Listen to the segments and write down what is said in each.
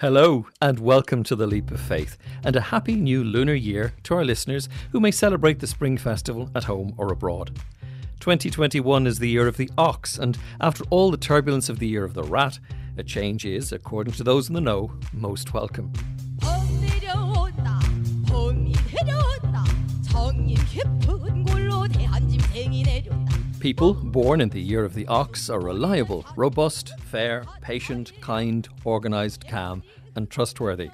Hello, and welcome to the Leap of Faith, and a happy new lunar year to our listeners who may celebrate the Spring Festival at home or abroad. 2021 is the year of the ox, and after all the turbulence of the year of the rat, a change is, according to those in the know, most welcome. People born in the year of the ox are reliable, robust, fair, patient, kind, organised, calm, and trustworthy.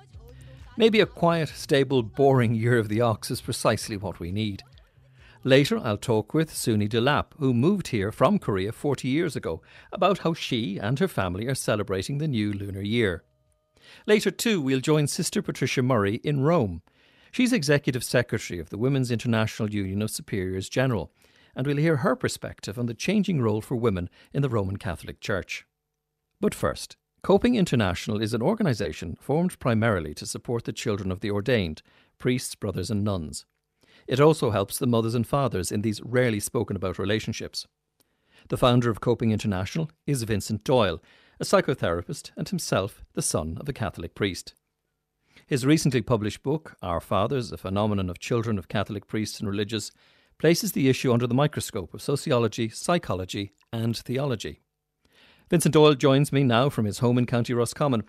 Maybe a quiet, stable, boring year of the ox is precisely what we need. Later, I'll talk with Soonie Delap, who moved here from Korea 40 years ago, about how she and her family are celebrating the new lunar year. Later, too, we'll join Sister Patricia Murray in Rome. She's Executive Secretary of the Women's International Union of Superiors General and we'll hear her perspective on the changing role for women in the Roman Catholic Church. But first, Coping International is an organisation formed primarily to support the children of the ordained, priests, brothers, and nuns. It also helps the mothers and fathers in these rarely spoken about relationships. The founder of Coping International is Vincent Doyle, a psychotherapist and himself the son of a Catholic priest. His recently published book, Our Fathers, a Phenomenon of Children of Catholic Priests and Religious, places the issue under the microscope of sociology, psychology, and theology. Vincent Doyle joins me now from his home in County Roscommon.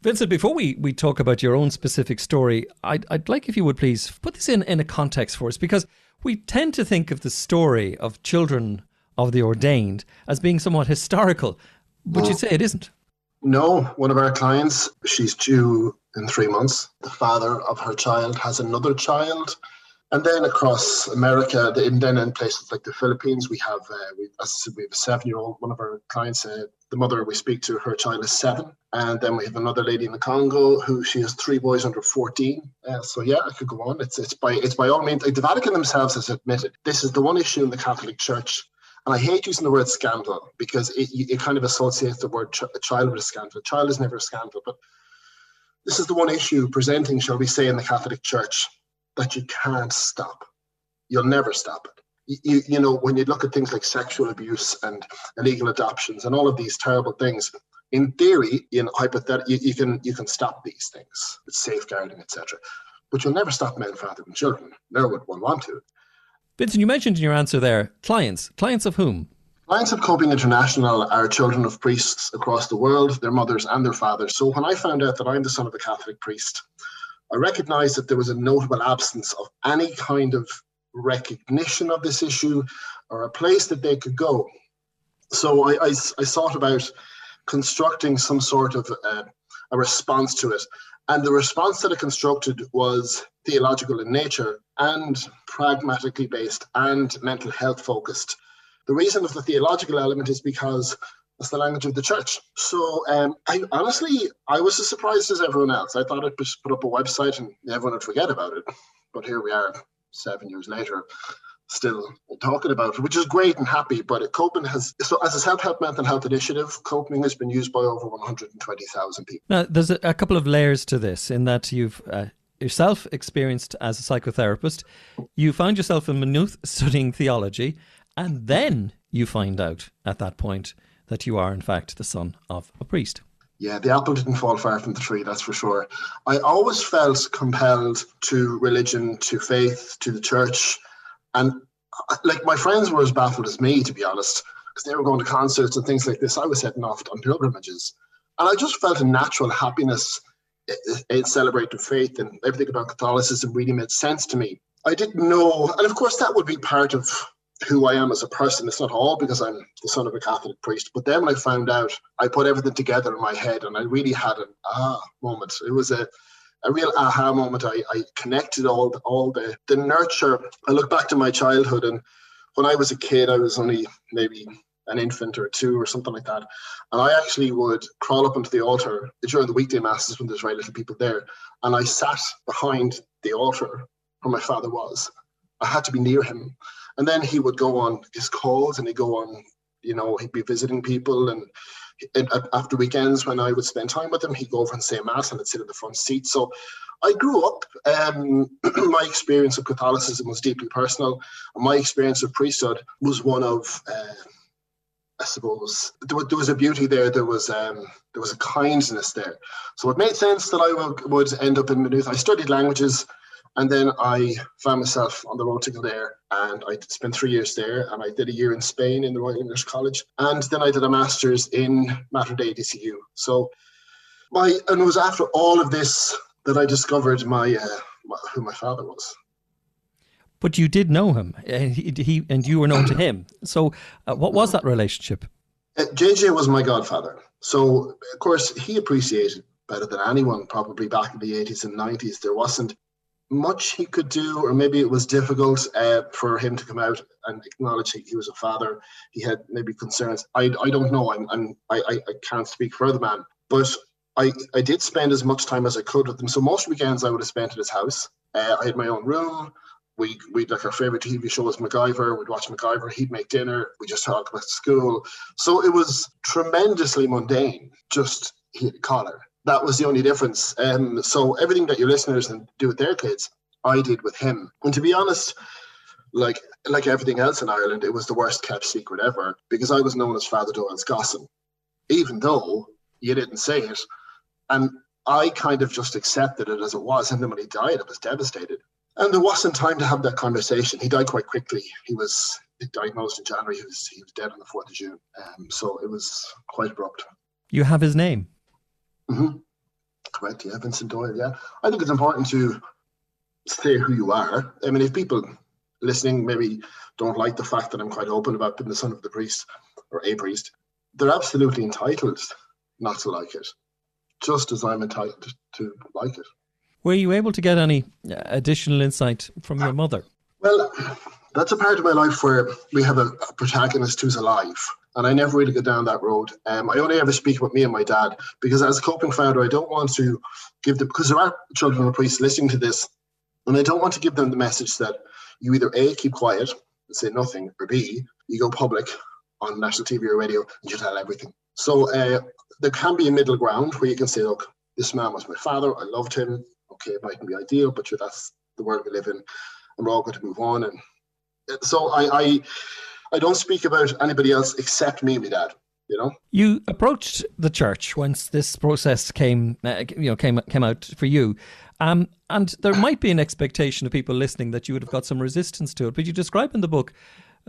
Vincent, before we, we talk about your own specific story, I'd, I'd like if you would please put this in, in a context for us because we tend to think of the story of children of the ordained as being somewhat historical, but you'd say it isn't. No, one of our clients, she's due in three months. The father of her child has another child and then across America, and then in places like the Philippines, we have uh, we, as I said, we have a seven-year-old. One of our clients, uh, the mother we speak to, her child is seven, and then we have another lady in the Congo who she has three boys under fourteen. Uh, so yeah, I could go on. It's it's by it's by all means. The Vatican themselves has admitted this is the one issue in the Catholic Church. And I hate using the word scandal because it, it kind of associates the word ch- child with a scandal. A child is never a scandal, but this is the one issue presenting, shall we say, in the Catholic Church that you can't stop. You'll never stop it. You, you know, when you look at things like sexual abuse and illegal adoptions and all of these terrible things, in theory, in hypothetical, you, you, can you can stop these things with safeguarding, etc. But you'll never stop men fathering children. Never would one want to. Vincent, you mentioned in your answer there clients. Clients of whom? Clients of Coping International are children of priests across the world, their mothers and their fathers. So when I found out that I'm the son of a Catholic priest, I recognised that there was a notable absence of any kind of recognition of this issue or a place that they could go. So I, I, I thought about constructing some sort of uh, a response to it. And the response that I constructed was theological in nature and pragmatically based and mental health focused. The reason of the theological element is because that's the language of the church. So um, I honestly, I was as surprised as everyone else. I thought I'd just put up a website and everyone would forget about it. But here we are, seven years later, still talking about it, which is great and happy. But coping has, so as a self-help mental health initiative, coping has been used by over 120,000 people. Now, there's a, a, couple of layers to this in that you've uh, yourself experienced as a psychotherapist, you found yourself in Maynooth studying theology, and then you find out at that point that you are, in fact, the son of a priest. Yeah, the apple didn't fall far from the tree, that's for sure. I always felt compelled to religion, to faith, to the church. And uh, like my friends were as baffled as me, to be honest, because they were going to concerts and things like this. I was heading off on pilgrimages. And I just felt a natural happiness in celebrating faith and everything about Catholicism really made sense to me. I didn't know, and of course, that would be part of who I am as a person. It's not all because I'm the son of a Catholic priest. But then when I found out, I put everything together in my head and I really had an ah moment. It was a a real aha moment. I, I connected all the, all the the nurture. I look back to my childhood and when I was a kid, I was only maybe an infant or two or something like that. And I actually would crawl up onto the altar during the weekday masses when there's very little people there. And I sat behind the altar where my father was. I had to be near him. And then he would go on his calls and he'd go on, you know, he'd be visiting people. And, and after weekends, when I would spend time with him, he'd go over and say Mass and I'd sit in the front seat. So I grew up, um, my experience of Catholicism was deeply personal. And my experience of priesthood was one of uh, I suppose there was, there was a beauty there. There was um, there was a kindness there. So it made sense that I would, would end up in Maynooth. I studied languages, and then I found myself on the road to Kildare, and I spent three years there. And I did a year in Spain in the Royal English College, and then I did a master's in Mater Dei DCU. So my and it was after all of this that I discovered my uh, who my father was. But you did know him, and he, he and you were known to him. So, uh, what was that relationship? Uh, JJ was my godfather. So, of course, he appreciated better than anyone probably back in the 80s and 90s. There wasn't much he could do, or maybe it was difficult uh, for him to come out and acknowledge he, he was a father. He had maybe concerns. I, I don't know. I'm, I'm I, I can't speak for the man, but I, I did spend as much time as I could with him. So most weekends I would have spent at his house. Uh, I had my own room we we'd like our favorite TV show was MacGyver. We'd watch MacGyver. He'd make dinner. We just talk about school. So it was tremendously mundane. Just he had a collar. That was the only difference. Um, so everything that your listeners do with their kids, I did with him. And to be honest, like like everything else in Ireland, it was the worst kept secret ever because I was known as Father Doyle's Gosson, even though you didn't say it. And I kind of just accepted it as it was. And then when he died, I was devastated. And there wasn't time to have that conversation. He died quite quickly. He was diagnosed in January. He was he was dead on the fourth of June. Um, so it was quite abrupt. You have his name. Mm-hmm. Correct. Yeah, Vincent Doyle. Yeah, I think it's important to say who you are. I mean, if people listening maybe don't like the fact that I'm quite open about being the son of the priest or a priest, they're absolutely entitled not to like it, just as I'm entitled to like it. Were you able to get any uh, additional insight from your mother? Well, that's a part of my life where we have a, a protagonist who's alive. And I never really go down that road. Um, I only ever speak about me and my dad because, as a coping founder, I don't want to give them, because there are children of priests listening to this, and I don't want to give them the message that you either A, keep quiet and say nothing, or B, you go public on national TV or radio and you tell everything. So uh, there can be a middle ground where you can say, look, this man was my father, I loved him, okay, it mightn't be ideal, but that's the world we live in, and we're all going to move on. And so I, I, I don't speak about anybody else except me and my dad. You know, you approached the church once this process came, uh, you know, came came out for you, um, and there might be an expectation of people listening that you would have got some resistance to it. But you describe in the book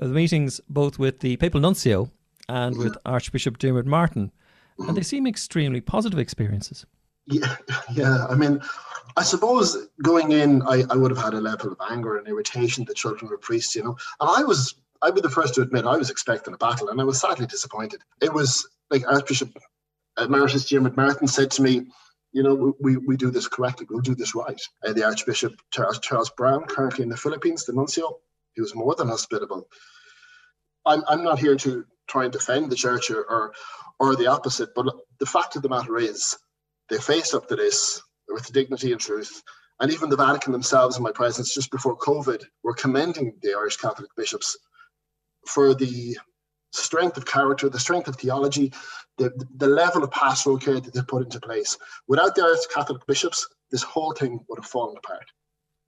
uh, the meetings both with the papal nuncio and with Archbishop Diarmuid Martin, and they seem extremely positive experiences. Yeah, yeah. I mean, I suppose going in, I, I would have had a level of anger and irritation that children were priests, you know. And I was, I'd be the first to admit, I was expecting a battle, and I was sadly disappointed. It was like Archbishop Emeritus Diarmuid Martin said to me, you know, we, we do this correctly, we'll do this right. And the Archbishop Charles, Charles Brown, currently in the Philippines, the nuncio, he was more than hospitable. I'm, I'm not here to try and defend the church or, or, or the opposite, but the fact of the matter is, they faced up to this with dignity and truth. And even the Vatican themselves, in my presence just before COVID, were commending the Irish Catholic bishops for the strength of character, the strength of theology, the, the level of pastoral care that they put into place. Without the Irish Catholic bishops, this whole thing would have fallen apart.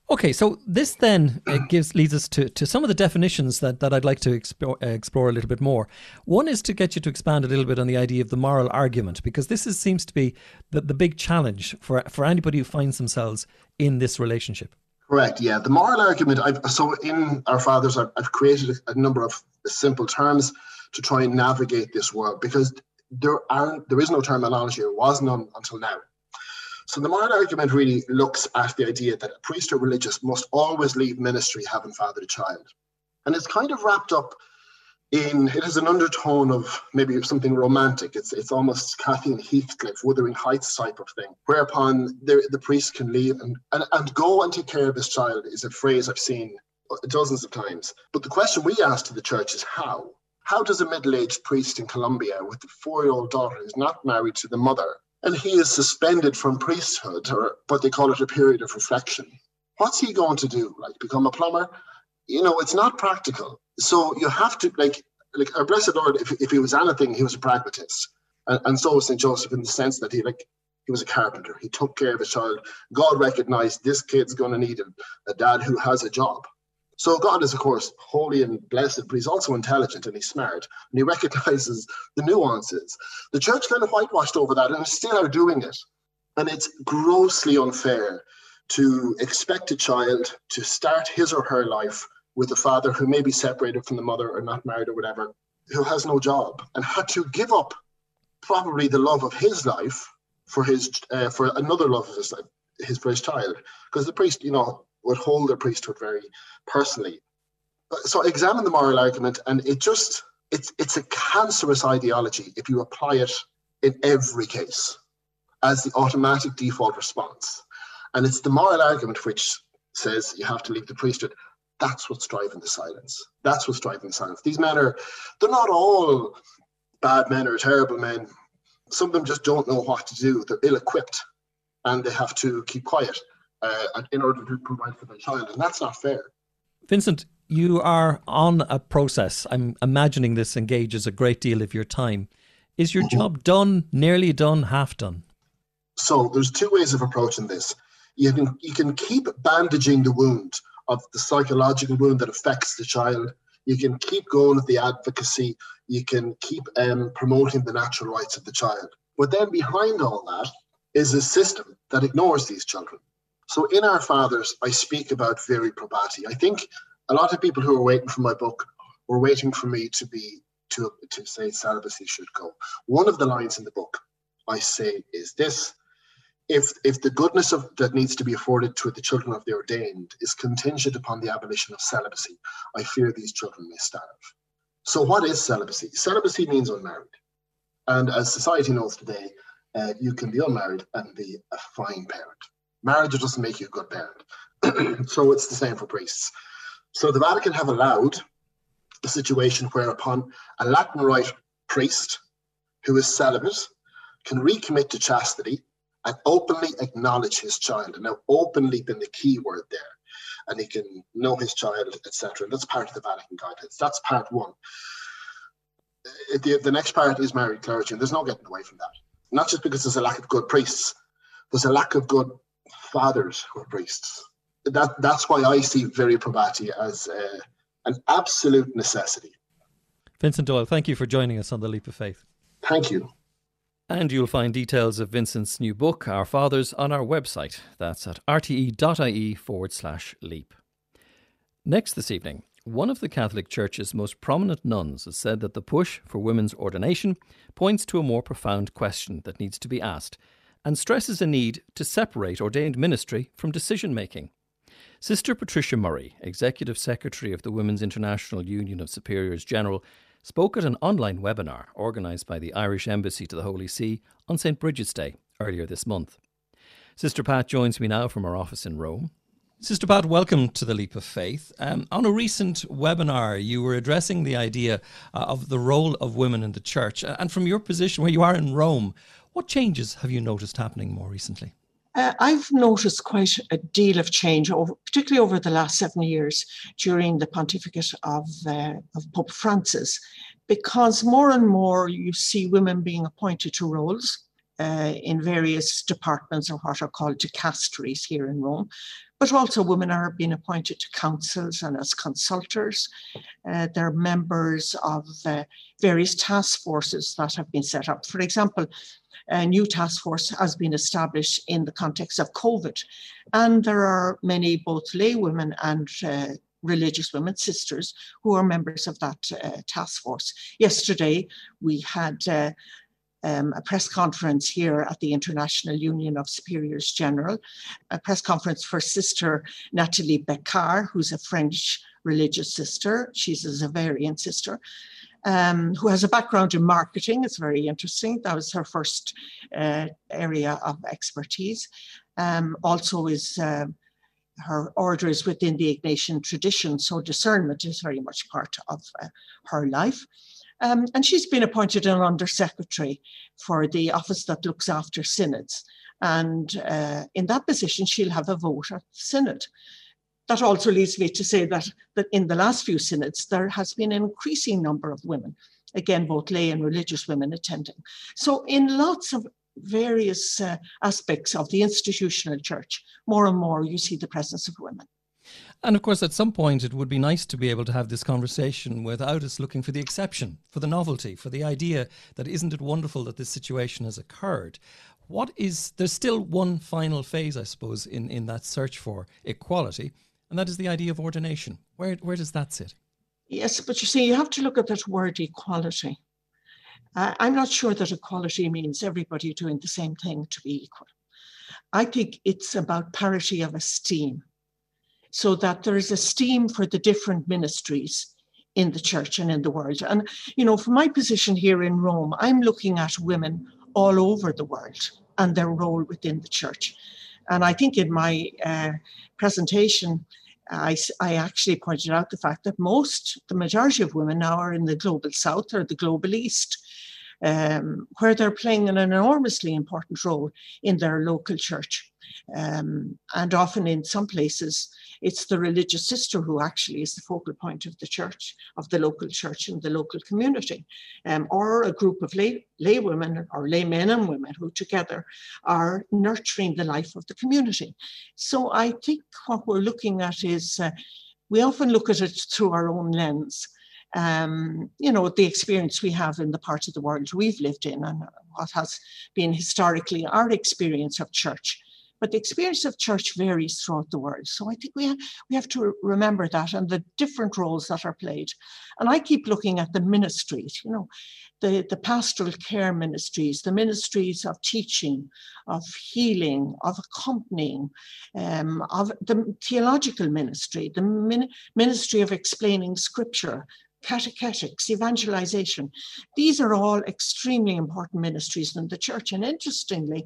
Okay, so this then uh, gives leads us to, to some of the definitions that, that I'd like to explore, uh, explore a little bit more. One is to get you to expand a little bit on the idea of the moral argument, because this is, seems to be the, the big challenge for, for anybody who finds themselves in this relationship. Correct. Yeah, the moral argument. I've, so in our fathers, I've, I've created a, number of simple terms to try and navigate this world because there aren't there is no terminology or was none until now so the moral argument really looks at the idea that a priest or religious must always leave ministry having fathered a child. And it's kind of wrapped up in it has an undertone of maybe something romantic. It's it's almost Cathy and Heathcliff, Wuthering Heights type of thing, whereupon the, the priest can leave and, and, and go and take care of his child is a phrase I've seen dozens of times. But the question we ask to the church is how? How does a middle-aged priest in Colombia with a four-year-old daughter who's not married to the mother and he is suspended from priesthood, or what they call it a period of reflection. What's he going to do? Like become a plumber? You know, it's not practical. So you have to like like our blessed Lord. If, if he was anything, he was a pragmatist, and, and so was Saint Joseph in the sense that he like he was a carpenter. He took care of his child. God recognized this kid's going to need a, a dad who has a job. So God is, of course, holy and blessed, but he's also intelligent and he's smart and he recognizes the nuances. The church kind of whitewashed over that and still are doing it. And it's grossly unfair to expect a child to start his or her life with a father who may be separated from the mother or not married or whatever, who has no job and had to give up probably the love of his life for his uh, for another love of his life, his his child, because the priest, you know, would hold their priesthood very personally. So examine the moral argument, and it just it's it's a cancerous ideology if you apply it in every case as the automatic default response. And it's the moral argument which says you have to leave the priesthood. That's what's driving the silence. That's what's driving the silence. These men are, they're not all bad men or terrible men. Some of them just don't know what to do. They're ill equipped and they have to keep quiet uh, in order to provide for their child. And that's not fair. Vincent, you are on a process. I'm imagining this engages a great deal of your time. Is your mm-hmm. job done, nearly done, half done? So there's two ways of approaching this. You can you can keep bandaging the wound of the psychological wound that affects the child. You can keep going with the advocacy. You can keep um, promoting the natural rights of the child. But then behind all that is a system that ignores these children. So in Our Fathers, I speak about viri probati. I think a lot of people who are waiting for my book were waiting for me to be to, to say celibacy should go. One of the lines in the book I say is this if if the goodness of that needs to be afforded to the children of the ordained is contingent upon the abolition of celibacy, I fear these children may starve. So, what is celibacy? Celibacy means unmarried, and as society knows today, uh, you can be unmarried and be a fine parent. Marriage doesn't make you a good parent, so it's the same for priests. So, the Vatican have allowed a situation whereupon a Latin Rite priest who is celibate can recommit to chastity and openly acknowledge his child. And now, openly been the key word there. And he can know his child, etc. That's part of the Vatican guidelines. That's part one. Uh, the, the next part is married clergy, and there's no getting away from that. Not just because there's a lack of good priests, there's a lack of good fathers who are priests. That, that's why I see viri probati as uh, an absolute necessity. Vincent Doyle, thank you for joining us on The Leap of Faith. Thank you. And you'll find details of Vincent's new book, Our Fathers, on our website. That's at rte.ie forward slash leap. Next this evening, one of the Catholic Church's most prominent nuns has said that the push for women's ordination points to a more profound question that needs to be asked and stresses a need to separate ordained ministry from decision making. Sister Patricia Murray, Executive Secretary of the Women's International Union of Superiors General, spoke at an online webinar organised by the Irish Embassy to the Holy See on St. Bridget's Day earlier this month. Sister Pat joins me now from her office in Rome. Sister Pat, welcome to the Leap of Faith. Um, on a recent webinar, you were addressing the idea uh, of the role of women in the church. And from your position where you are in Rome, what changes have you noticed happening more recently? Uh, I've noticed quite a deal of change, over, particularly over the last seven years during the pontificate of, uh, of Pope Francis, because more and more you see women being appointed to roles uh, in various departments or what are called dicasteries here in Rome. But also, women are being appointed to councils and as consultors. Uh, they're members of uh, various task forces that have been set up. For example, a new task force has been established in the context of COVID. And there are many, both lay women and uh, religious women, sisters, who are members of that uh, task force. Yesterday, we had uh, um, a press conference here at the International Union of Superiors General, a press conference for Sister Nathalie Becquart, who's a French religious sister. She's a Xaverian sister um, who has a background in marketing. It's very interesting. That was her first uh, area of expertise. Um, also, is uh, her order is within the Ignatian tradition, so discernment is very much part of uh, her life. Um, and she's been appointed an undersecretary for the office that looks after synods. And uh, in that position, she'll have a vote at synod that also leads me to say that, that in the last few synods, there has been an increasing number of women, again, both lay and religious women attending. So, in lots of various uh, aspects of the institutional church, more and more you see the presence of women. And of course, at some point, it would be nice to be able to have this conversation without us looking for the exception, for the novelty, for the idea that isn't it wonderful that this situation has occurred. What is, there's still one final phase, I suppose, in, in that search for equality, and that is the idea of ordination. Where, where does that sit? Yes, but you see, you have to look at that word equality. Uh, I'm not sure that equality means everybody doing the same thing to be equal. I think it's about parity of esteem so that there is esteem for the different ministries in the church and in the world. And, you know, from my position here in Rome, I'm looking at women all over the world and their role within the church. And I think in my uh, presentation, I, I actually pointed out the fact that most, the majority of women now are in the global south or the global east um, where they're playing an enormously important role in their local church. Um, and often in some places, it's the religious sister who actually is the focal point of the church, of the local church and the local community, um, or a group of lay, lay women or lay men and women who together are nurturing the life of the community. So I think what we're looking at is uh, we often look at it through our own lens um, you know, the experience we have in the part of the world we've lived in and what has been historically our experience of church. But the experience of church varies throughout the world. So I think we have, we have to remember that and the different roles that are played. And I keep looking at the ministries, you know, the, the pastoral care ministries, the ministries of teaching, of healing, of accompanying, um, of the theological ministry, the min- ministry of explaining scripture, catechetics, evangelization. These are all extremely important ministries in the church. And interestingly,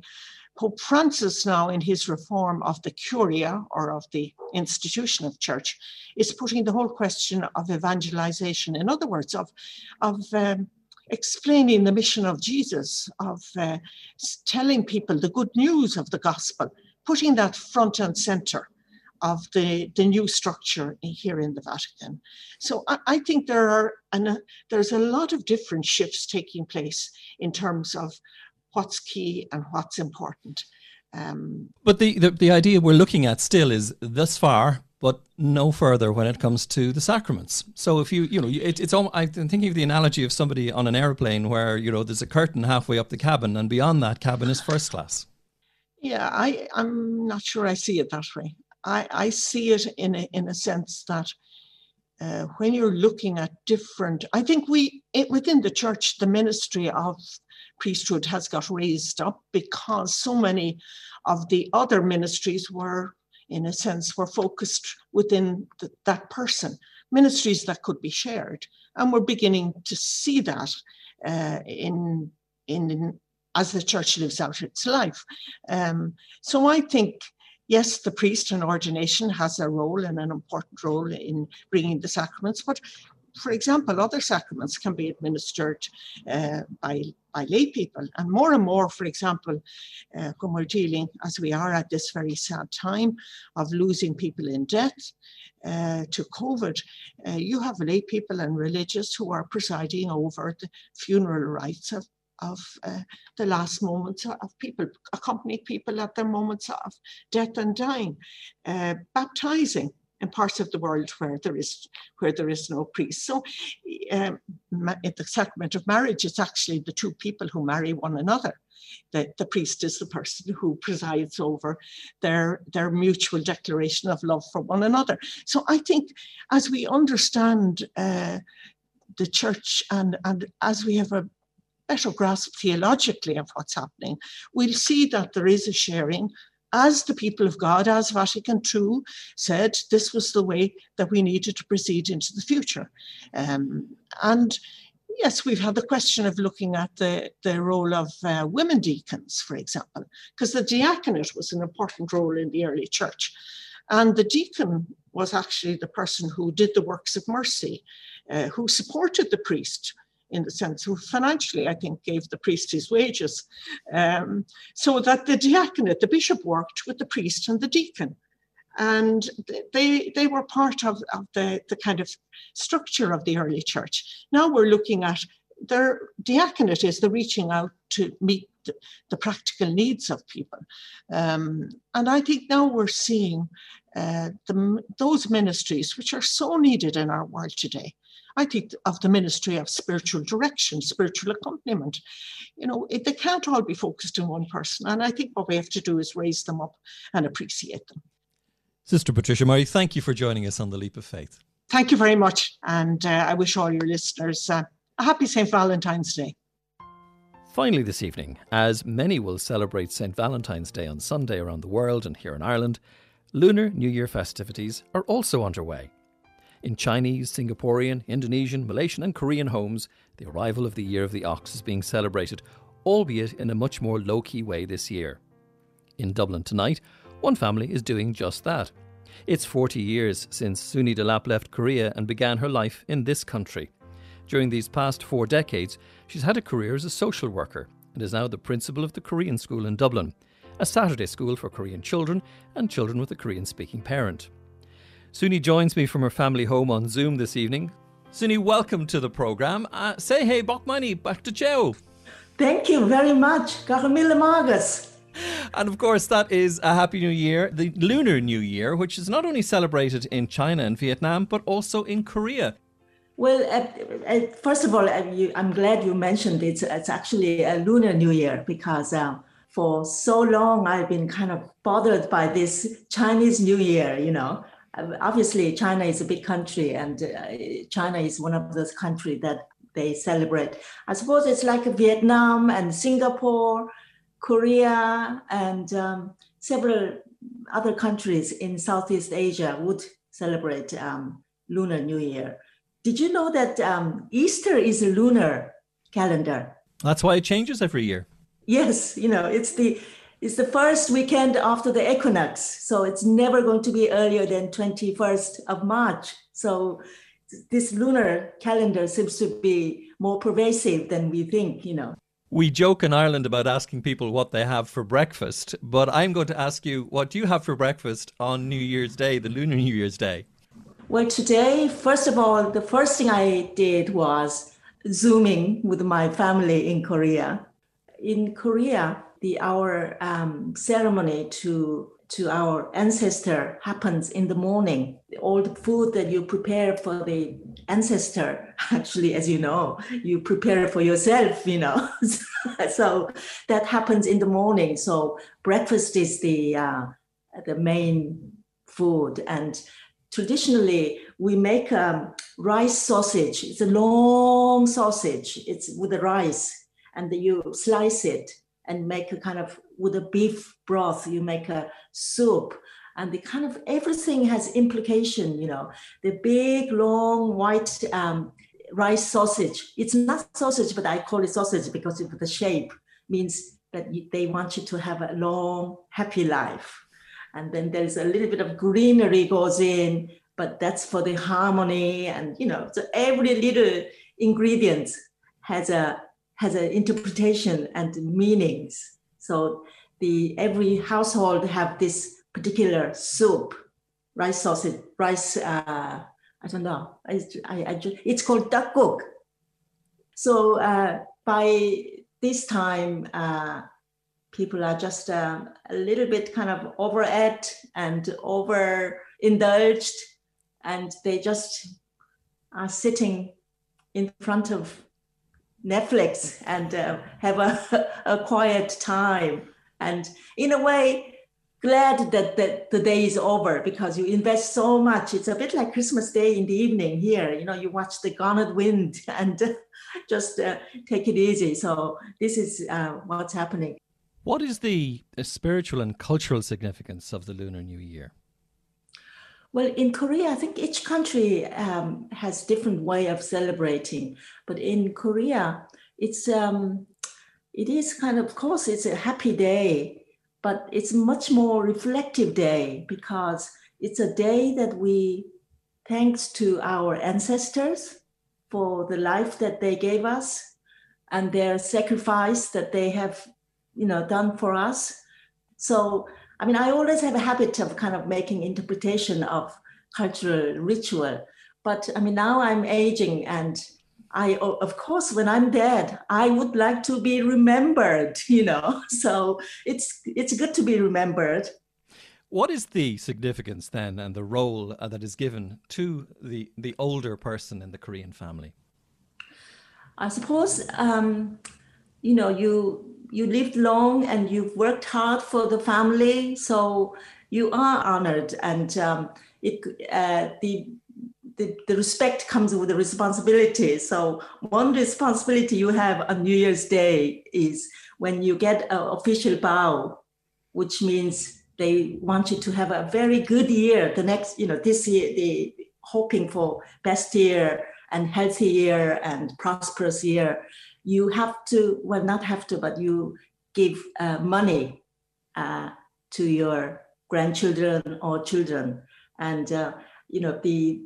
Pope Francis now in his reform of the curia or of the institution of church is putting the whole question of evangelization, in other words, of, of um, explaining the mission of Jesus, of uh, telling people the good news of the gospel, putting that front and center of the, the new structure here in the Vatican. So I, I think there are and uh, there's a lot of different shifts taking place in terms of what's key and what's important. Um, but the, the, the idea we're looking at still is thus far, but no further when it comes to the sacraments. So if you you know it, it's all, I'm thinking of the analogy of somebody on an airplane where you know there's a curtain halfway up the cabin and beyond that cabin is first class. Yeah, I I'm not sure I see it that way. I, I see it in a, in a sense that uh, when you're looking at different, I think we it, within the church, the ministry of priesthood has got raised up because so many of the other ministries were, in a sense, were focused within the, that person. Ministries that could be shared, and we're beginning to see that uh, in, in, in as the church lives out its life. Um, so I think yes, the priest in ordination has a role and an important role in bringing the sacraments, but for example, other sacraments can be administered uh, by, by lay people. And more and more, for example, uh, when we're dealing, as we are at this very sad time of losing people in death uh, to COVID, uh, you have lay people and religious who are presiding over the funeral rites of of uh, the last moments of people, accompany people at their moments of death and dying, uh, baptizing in parts of the world where there is where there is no priest. So, um, the sacrament of marriage, it's actually the two people who marry one another. The, the priest is the person who presides over their their mutual declaration of love for one another. So, I think as we understand. Uh, the church and and as we have a better grasp theologically of what's happening, we'll see that there is a sharing. As the people of God, as Vatican II said, this was the way that we needed to proceed into the future. Um, and yes, we've had the question of looking at the, the role of uh, women deacons, for example, because the diaconate was an important role in the early church. And the deacon was actually the person who did the works of mercy, uh, who supported the priest in the sense who financially, I think, gave the priest his wages. Um, so that the diaconate, the bishop worked with the priest and the deacon. And they, they were part of, of the, the kind of structure of the early church. Now we're looking at their diaconate is the reaching out to meet the, the practical needs of people. Um, and I think now we're seeing uh, the, those ministries which are so needed in our world today. I think of the ministry of spiritual direction, spiritual accompaniment. You know, it, they can't all be focused in one person. And I think what we have to do is raise them up and appreciate them. Sister Patricia Murray, thank you for joining us on The Leap of Faith. Thank you very much. And uh, I wish all your listeners uh, a happy St. Valentine's Day. Finally, this evening, as many will celebrate St. Valentine's Day on Sunday around the world and here in Ireland, Lunar New Year festivities are also underway. In Chinese, Singaporean, Indonesian, Malaysian, and Korean homes, the arrival of the Year of the Ox is being celebrated, albeit in a much more low key way this year. In Dublin tonight, one family is doing just that. It's 40 years since Soonie Delap left Korea and began her life in this country. During these past four decades, she's had a career as a social worker and is now the principal of the Korean School in Dublin, a Saturday school for Korean children and children with a Korean speaking parent. Soonie joins me from her family home on Zoom this evening. Soonie, welcome to the programme. Uh, say hey, Bokmani, back to Joe. Thank you very much. Karamila Margus. And of course, that is a Happy New Year, the Lunar New Year, which is not only celebrated in China and Vietnam, but also in Korea. Well, uh, uh, first of all, uh, you, I'm glad you mentioned it. It's actually a Lunar New Year because uh, for so long I've been kind of bothered by this Chinese New Year, you know. Uh, obviously, China is a big country, and uh, China is one of those countries that they celebrate. I suppose it's like Vietnam and Singapore Korea and um, several other countries in Southeast Asia would celebrate um, Lunar New Year. Did you know that um, Easter is a lunar calendar? That's why it changes every year. Yes, you know, it's the it's the first weekend after the equinox, so it's never going to be earlier than 21st of March. So this lunar calendar seems to be more pervasive than we think, you know. We joke in Ireland about asking people what they have for breakfast, but I'm going to ask you what do you have for breakfast on New Year's Day, the Lunar New Year's Day? Well, today, first of all, the first thing I did was Zooming with my family in Korea. In Korea, the our um, ceremony to to our ancestor happens in the morning. All the food that you prepare for the ancestor, actually, as you know, you prepare for yourself, you know. so that happens in the morning. So breakfast is the uh, the main food, and traditionally we make um, rice sausage. It's a long sausage. It's with the rice, and you slice it and make a kind of with a beef broth you make a soup. And the kind of everything has implication you know. The big long white um, rice sausage. It's not sausage but i call it sausage because of the shape. Means that they want you to have a long happy life. And then there's a little bit of greenery goes in but that's for the harmony. And you know so every little ingredient has a has an interpretation and meanings. So the every household have this particular soup, rice sausage, rice. Uh, I don't know. I, I, I it's called tteokguk. So uh, by this time, uh, people are just uh, a little bit kind of overate and overindulged, and they just are sitting in front of Netflix and uh, have a, a quiet time. And in a way, glad that, that the day is over because you invest so much. It's a bit like Christmas Day in the evening here. You know, you watch the Gone Wind and just uh, take it easy. So this is uh, what's happening. What is the spiritual and cultural significance of the Lunar New Year? Well, in Korea, I think each country um, has different way of celebrating. But in Korea, it's um, it is kind of, of course, it's a happy day, but it's much more reflective day because it's a day that we, thanks to our ancestors for the life that they gave us and their sacrifice that they have, you know, done for us. So I mean, I always have a habit of kind of making interpretation of cultural ritual, but I mean, now I'm aging and I, of course, when I'm dead, I would like to be remembered, you know. So it's it's good to be remembered. What is the significance then and the role uh, that is given to the, the older person in the Korean family? I suppose, um, you know, you you lived long and you've worked hard for the family, so you are honored, and um, it uh, the, the the respect comes with the responsibility. So one responsibility you have on New Year's Day is when you get an official bow, which means they want you to have a very good year. The next, you know, this year they hoping for best year and healthy year and prosperous year. You have to, well, not have to, but you give uh, money uh, to your grandchildren or children. And uh, you know, the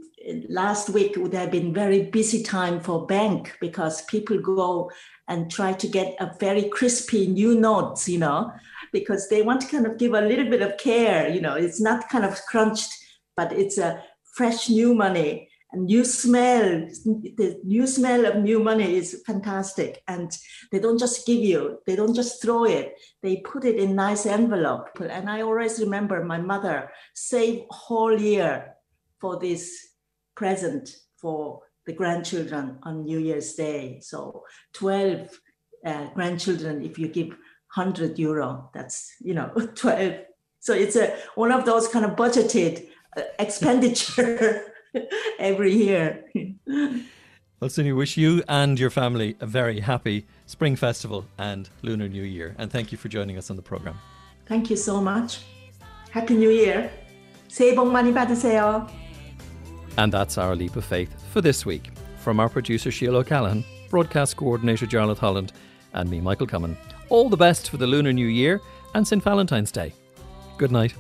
last week would have been very busy time for bank because people go and try to get a very crispy new notes, you know, because they want to kind of give a little bit of care. You know, it's not kind of crunched, but it's a fresh new money and new smell. The new smell of new money is fantastic. And they don't just give you, they don't just throw it. They put it in nice envelope. And I always remember my mother save whole year for this present for the grandchildren on New Year's Day. So 12 uh, grandchildren, if you give 100 euro. That's, you know, 12. So it's a one of those kind of budgeted uh, expenditure every year. well, Cindy, wish you and your family a very happy Spring Festival and Lunar New Year. And thank you for joining us on the program. Thank you so much. Happy New Year. 새해 복 많이 받으세요. And that's our leap of faith for this week. From our producer Sheila O'Callaghan, broadcast coordinator Charlotte Holland, and me, Michael Comyn. All the best for the Lunar New Year and St. Valentine's Day. Good night.